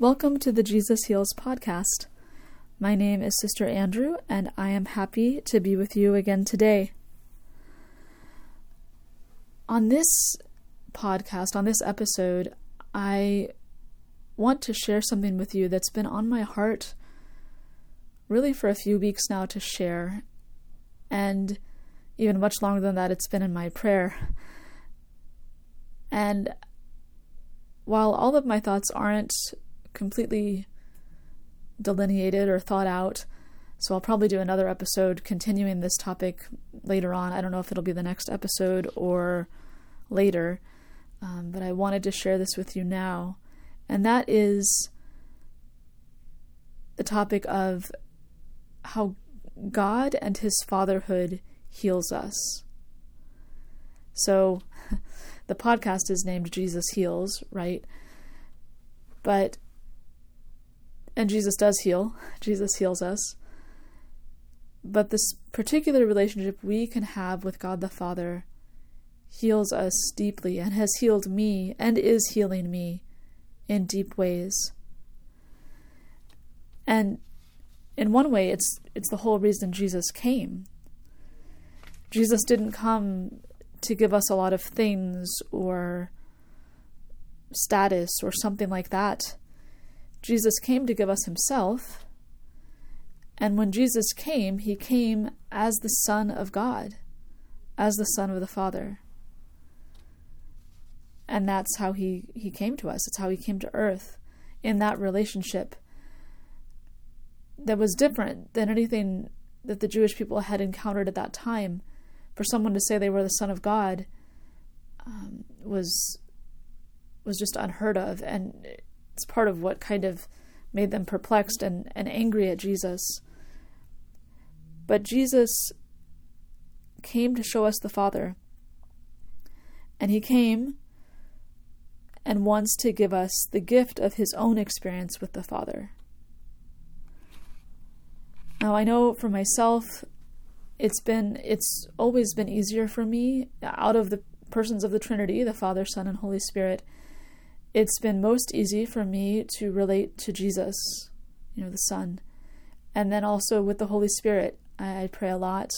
Welcome to the Jesus Heals podcast. My name is Sister Andrew, and I am happy to be with you again today. On this podcast, on this episode, I want to share something with you that's been on my heart really for a few weeks now to share, and even much longer than that, it's been in my prayer. And while all of my thoughts aren't completely delineated or thought out, so I'll probably do another episode continuing this topic later on. I don't know if it'll be the next episode or later, um, but I wanted to share this with you now. And that is the topic of how God and His fatherhood heals us. So, the podcast is named Jesus Heals, right? But, and Jesus does heal, Jesus heals us. But this particular relationship we can have with God the Father heals us deeply and has healed me and is healing me in deep ways. And in one way it's it's the whole reason Jesus came. Jesus didn't come to give us a lot of things or status or something like that. Jesus came to give us himself. And when Jesus came, he came as the Son of God, as the Son of the Father. And that's how he, he came to us. It's how he came to earth in that relationship that was different than anything that the Jewish people had encountered at that time for someone to say they were the son of God um, was was just unheard of, and it's part of what kind of made them perplexed and, and angry at Jesus. But Jesus came to show us the Father, and he came and wants to give us the gift of his own experience with the Father. Now, I know for myself, it's been it's always been easier for me out of the persons of the Trinity, the Father, Son, and Holy Spirit. It's been most easy for me to relate to Jesus, you know, the Son, and then also with the Holy Spirit. I, I pray a lot,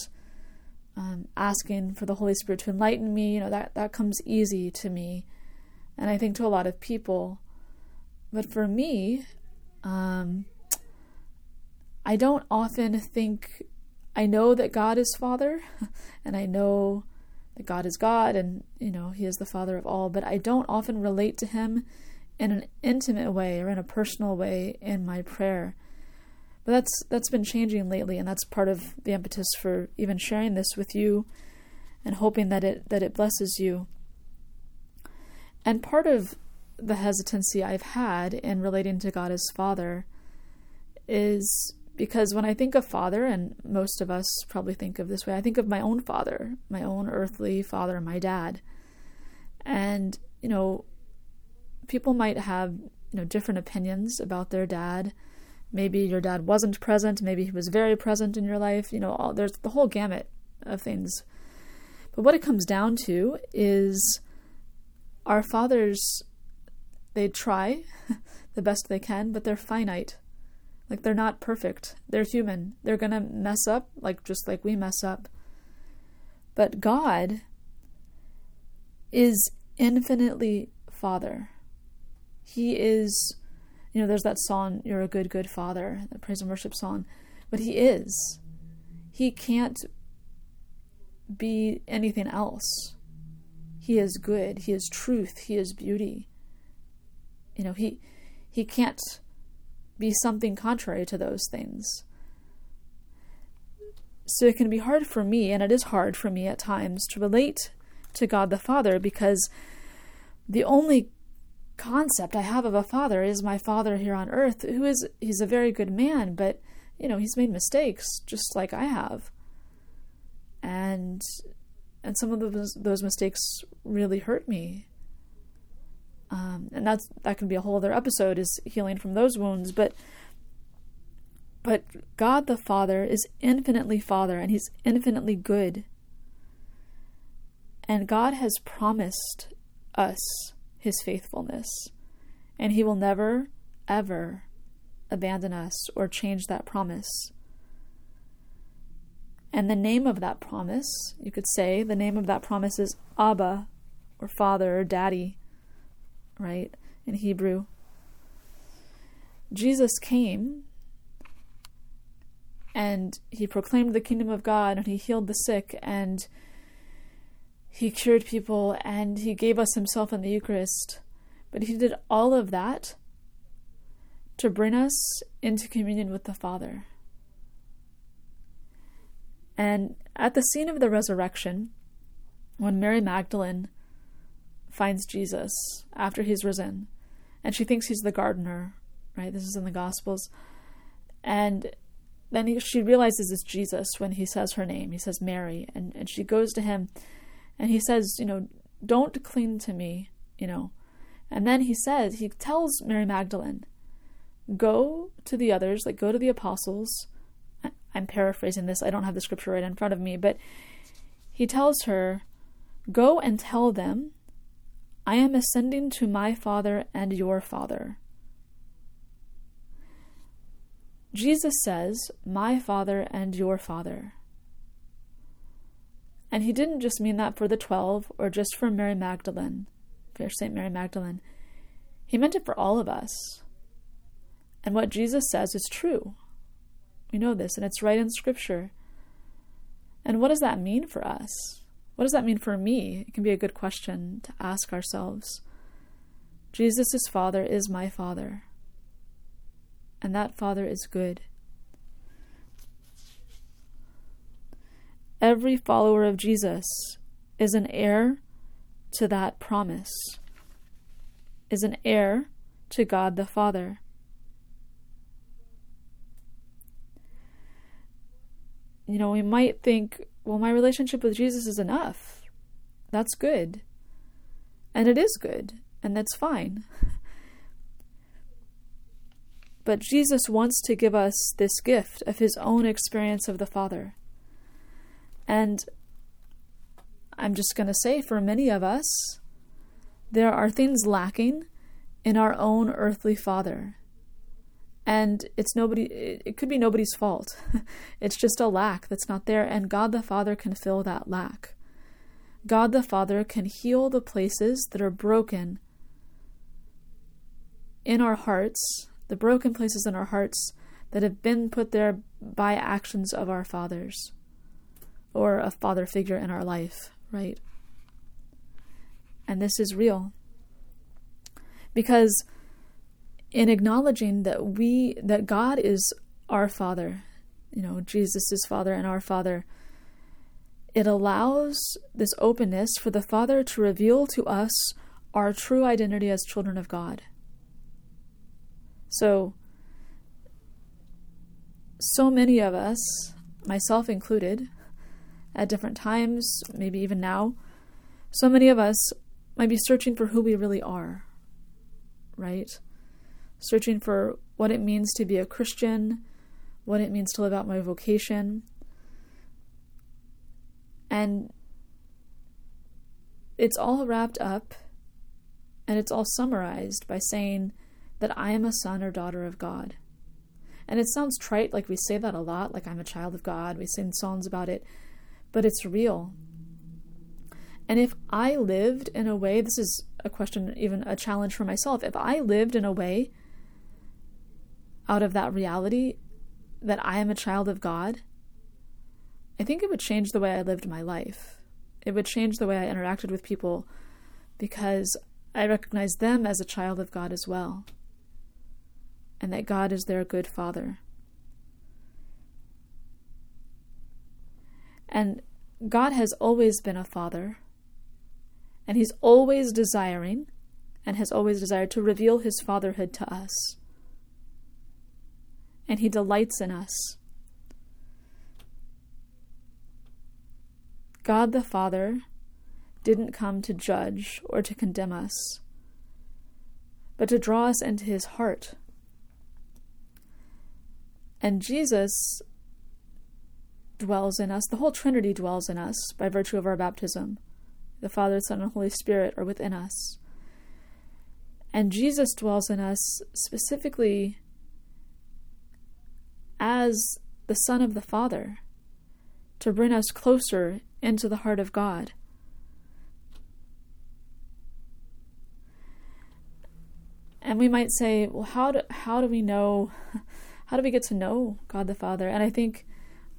um, asking for the Holy Spirit to enlighten me. You know that that comes easy to me, and I think to a lot of people. But for me, um, I don't often think I know that God is Father, and I know that God is God, and you know He is the Father of all. But I don't often relate to Him in an intimate way or in a personal way in my prayer. But that's that's been changing lately, and that's part of the impetus for even sharing this with you, and hoping that it that it blesses you. And part of the hesitancy I've had in relating to God as Father is because when I think of father, and most of us probably think of this way, I think of my own father, my own earthly father, my dad. And, you know, people might have, you know, different opinions about their dad. Maybe your dad wasn't present, maybe he was very present in your life, you know, all, there's the whole gamut of things. But what it comes down to is our fathers, they try the best they can, but they're finite like they're not perfect. They're human. They're going to mess up like just like we mess up. But God is infinitely Father. He is you know, there's that song, You're a Good, Good Father, the praise and worship song. But He is. He can't be anything else. He is good. He is truth. He is beauty. You know, He He can't be something contrary to those things. So it can be hard for me, and it is hard for me at times, to relate to God the Father because the only concept I have of a father is my father here on earth, who is he's a very good man, but you know, he's made mistakes just like I have. And and some of those those mistakes really hurt me. Um, and that's that can be a whole other episode is healing from those wounds but but God the Father is infinitely Father and he's infinitely good and God has promised us his faithfulness and he will never ever abandon us or change that promise. And the name of that promise, you could say, the name of that promise is Abba, or Father, or Daddy, right, in Hebrew. Jesus came and he proclaimed the kingdom of God and he healed the sick and he cured people and he gave us himself in the Eucharist. But he did all of that to bring us into communion with the Father. And at the scene of the resurrection, when Mary Magdalene finds Jesus after he's risen, and she thinks he's the gardener, right? This is in the Gospels. And then he, she realizes it's Jesus when he says her name. He says Mary. And, and she goes to him and he says, You know, don't cling to me, you know. And then he says, he tells Mary Magdalene, Go to the others, like go to the apostles. I'm paraphrasing this, I don't have the scripture right in front of me, but he tells her, Go and tell them, I am ascending to my Father and your Father. Jesus says, My Father and your Father. And he didn't just mean that for the twelve or just for Mary Magdalene, for St. Mary Magdalene. He meant it for all of us. And what Jesus says is true. We know this, and it's right in Scripture. And what does that mean for us? What does that mean for me? It can be a good question to ask ourselves. Jesus' Father is my Father, and that Father is good. Every follower of Jesus is an heir to that promise, is an heir to God the Father. you know, we might think, well, my relationship with Jesus is enough. That's good. And it is good, and that's fine. But Jesus wants to give us this gift of his own experience of the Father. And I'm just going to say, for many of us, there are things lacking in our own earthly Father and it's nobody it could be nobody's fault. It's just a lack that's not there and god the father can fill that lack. God the father can heal the places that are broken in our hearts the broken places in our hearts that have been put there by actions of our fathers or a father figure in our life right? And this is real. Because in acknowledging that we that God is our Father, you know, Jesus is Father and our Father, it allows this openness for the Father to reveal to us our true identity as children of God. So, so many of us, myself included, at different times, maybe even now, so many of us might be searching for who we really are, right? Searching for what it means to be a Christian, what it means to live out my vocation. And it's all wrapped up and it's all summarized by saying that I am a son or daughter of God. And it sounds trite, like we say that a lot, like I'm a child of God. We sing songs about it, but it's real. And if I lived in a way, this is a question, even a challenge for myself, if I lived in a way out of that reality that I am a child of God, I think it would change the way I lived my life. It would change the way I interacted with people because I recognize them as a child of God as well, and that God is their good father. And God has always been a father, and He's always desiring and has always desired to reveal His fatherhood to us and He delights in us. God the Father didn't come to judge or to condemn us, but to draw us into His heart. And Jesus dwells in us, the whole Trinity dwells in us by virtue of our baptism. The Father, Son, and Holy Spirit are within us. And Jesus dwells in us specifically as the Son of the Father to bring us closer into the heart of God. And we might say, well, how do, how do we know, how do we get to know God the Father? And I think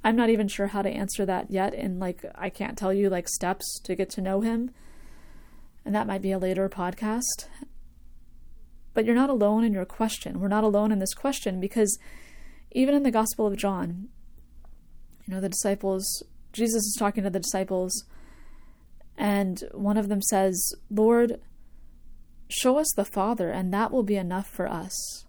I'm not even sure how to answer that yet. And like, I can't tell you like steps to get to know Him. And that might be a later podcast. But you're not alone in your question. We're not alone in this question because even in the Gospel of John, you know, the disciples, Jesus is talking to the disciples, and one of them says, Lord, show us the Father, and that will be enough for us.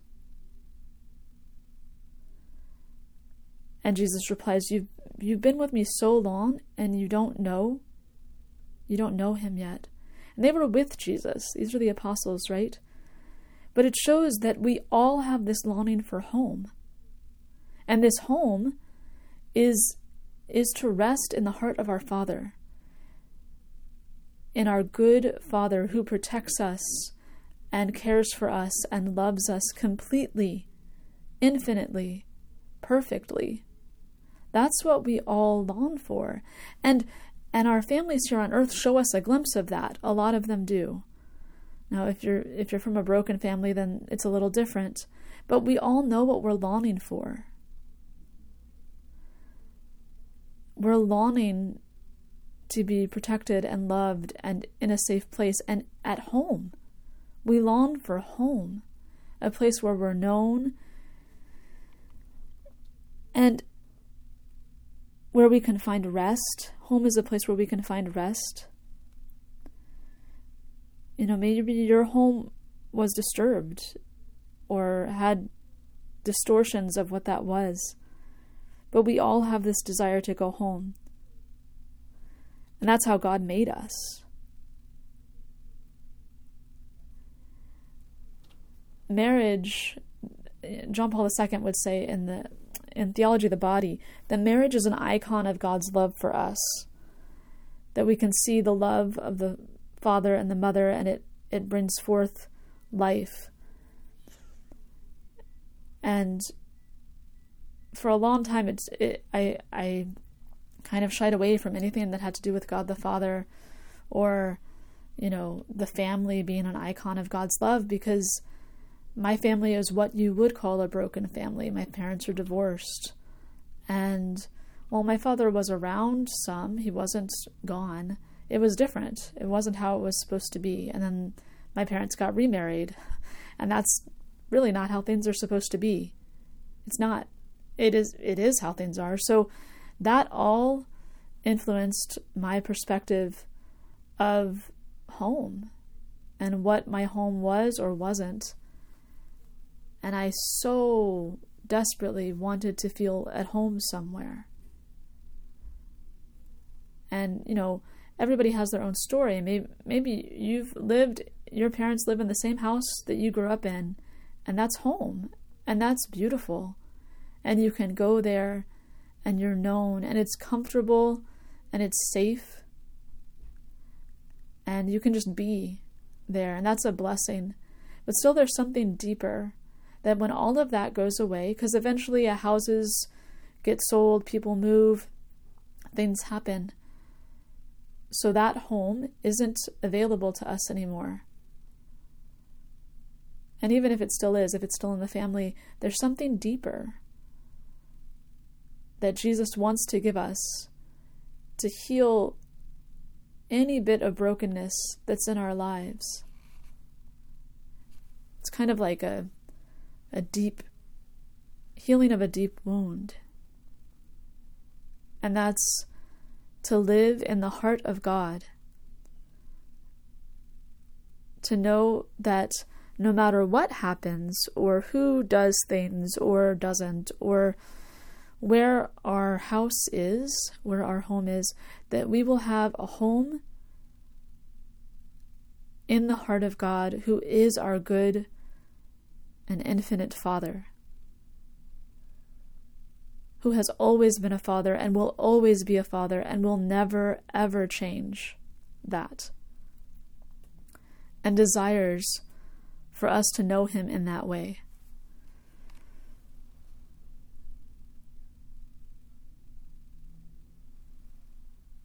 And Jesus replies, You've, you've been with me so long, and you don't know? You don't know him yet. And they were with Jesus. These are the apostles, right? But it shows that we all have this longing for home. And this home is is to rest in the heart of our Father, in our good Father who protects us and cares for us and loves us completely, infinitely, perfectly. That's what we all long for. And and our families here on earth show us a glimpse of that. A lot of them do. Now, if you're if you're from a broken family, then it's a little different. But we all know what we're longing for. We're longing to be protected and loved and in a safe place and at home. We long for home, a place where we're known and where we can find rest. Home is a place where we can find rest. You know, maybe your home was disturbed or had distortions of what that was. But we all have this desire to go home. And that's how God made us. Marriage, John Paul II would say in the in theology of the body that marriage is an icon of God's love for us. That we can see the love of the father and the mother and it, it brings forth life. And for a long time it's it, I I kind of shied away from anything that had to do with God the Father or you know the family being an icon of God's love because my family is what you would call a broken family. My parents are divorced. And while my father was around some, he wasn't gone. It was different. It wasn't how it was supposed to be. And then my parents got remarried. And that's really not how things are supposed to be. It's not. It is it is how things are. So that all influenced my perspective of home and what my home was or wasn't and I so desperately wanted to feel at home somewhere. And, you know, everybody has their own story. Maybe, maybe you've lived, your parents live in the same house that you grew up in, and that's home, and that's beautiful. And you can go there, and you're known, and it's comfortable, and it's safe, and you can just be there, and that's a blessing. But still, there's something deeper that when all of that goes away, because eventually houses get sold, people move, things happen. So that home isn't available to us anymore. And even if it still is, if it's still in the family, there's something deeper that Jesus wants to give us to heal any bit of brokenness that's in our lives. It's kind of like a a deep healing of a deep wound. And that's to live in the heart of God. To know that no matter what happens, or who does things or doesn't, or where our house is, where our home is, that we will have a home in the heart of God who is our good and infinite Father who has always been a father and will always be a father and will never, ever change that, and desires for us to know Him in that way.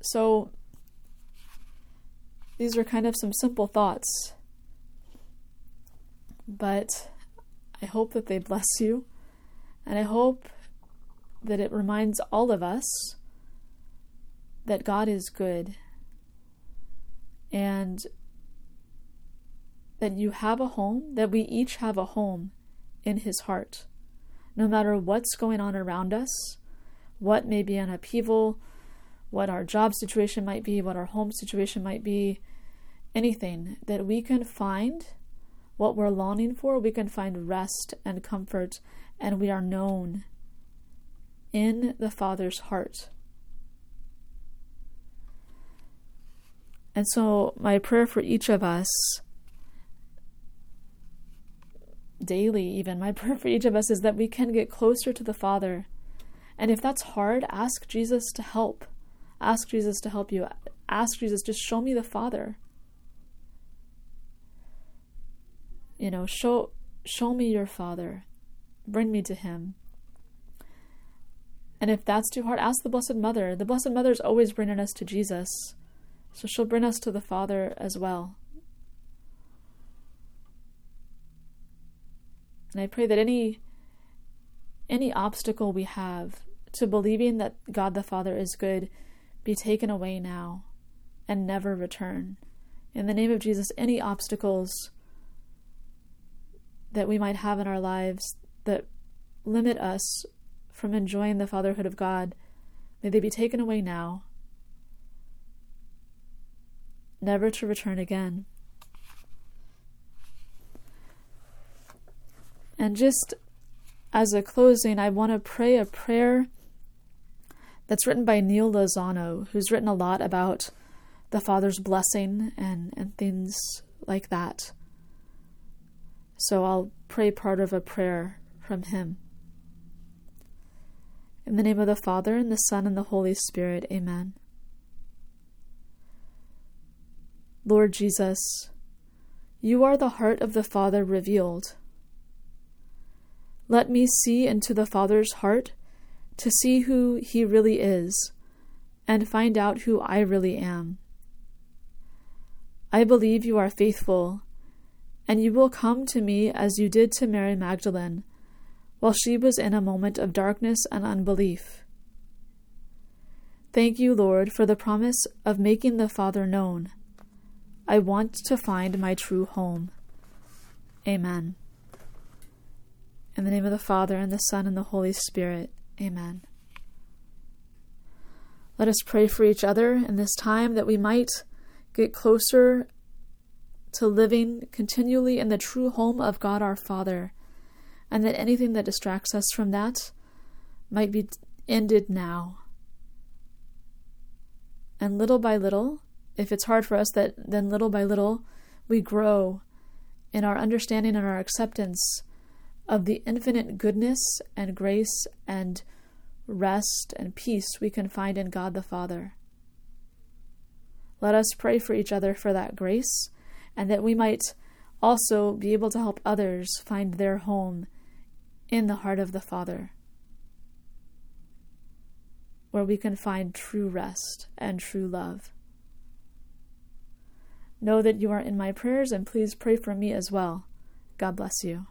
So, these are kind of some simple thoughts, but I hope that they bless you, and I hope that it reminds all of us that God is good. And that you have a home, that we each have a home in His heart. No matter what's going on around us, what may be an upheaval, what our job situation might be, what our home situation might be, anything, that we can find what we're longing for, we can find rest and comfort, and we are known in the Father's heart. And so, my prayer for each of us, daily even, my prayer for each of us is that we can get closer to the Father. And if that's hard, ask Jesus to help. Ask Jesus to help you. Ask Jesus, just show me the Father. You know, show show me your Father. Bring me to him. And if that's too hard, ask the Blessed Mother. The Blessed Mother is always bringing us to Jesus. So she'll bring us to the Father as well. And I pray that any any obstacle we have to believing that God the Father is good be taken away now and never return. In the name of Jesus, any obstacles that we might have in our lives that limit us from enjoying the fatherhood of God, may they be taken away now, never to return again. And just as a closing, I want to pray a prayer that's written by Neal Lozano, who's written a lot about the Father's blessing and, and things like that. So I'll pray part of a prayer from him. In the name of the Father, and the Son, and the Holy Spirit, amen. Lord Jesus, you are the heart of the Father revealed. Let me see into the Father's heart to see who he really is and find out who I really am. I believe you are faithful, and you will come to me as you did to Mary Magdalene while she was in a moment of darkness and unbelief. Thank you, Lord, for the promise of making the Father known. I want to find my true home. Amen. In the name of the Father, and the Son, and the Holy Spirit. Amen. Let us pray for each other in this time that we might get closer to living continually in the true home of God our Father, and that anything that distracts us from that might be ended now. And little by little, if it's hard for us, that then little by little we grow in our understanding and our acceptance of the infinite goodness and grace and rest and peace we can find in God the Father. Let us pray for each other for that grace and that we might also be able to help others find their home in the heart of the Father, where we can find true rest and true love. Know that you are in my prayers and please pray for me as well. God bless you.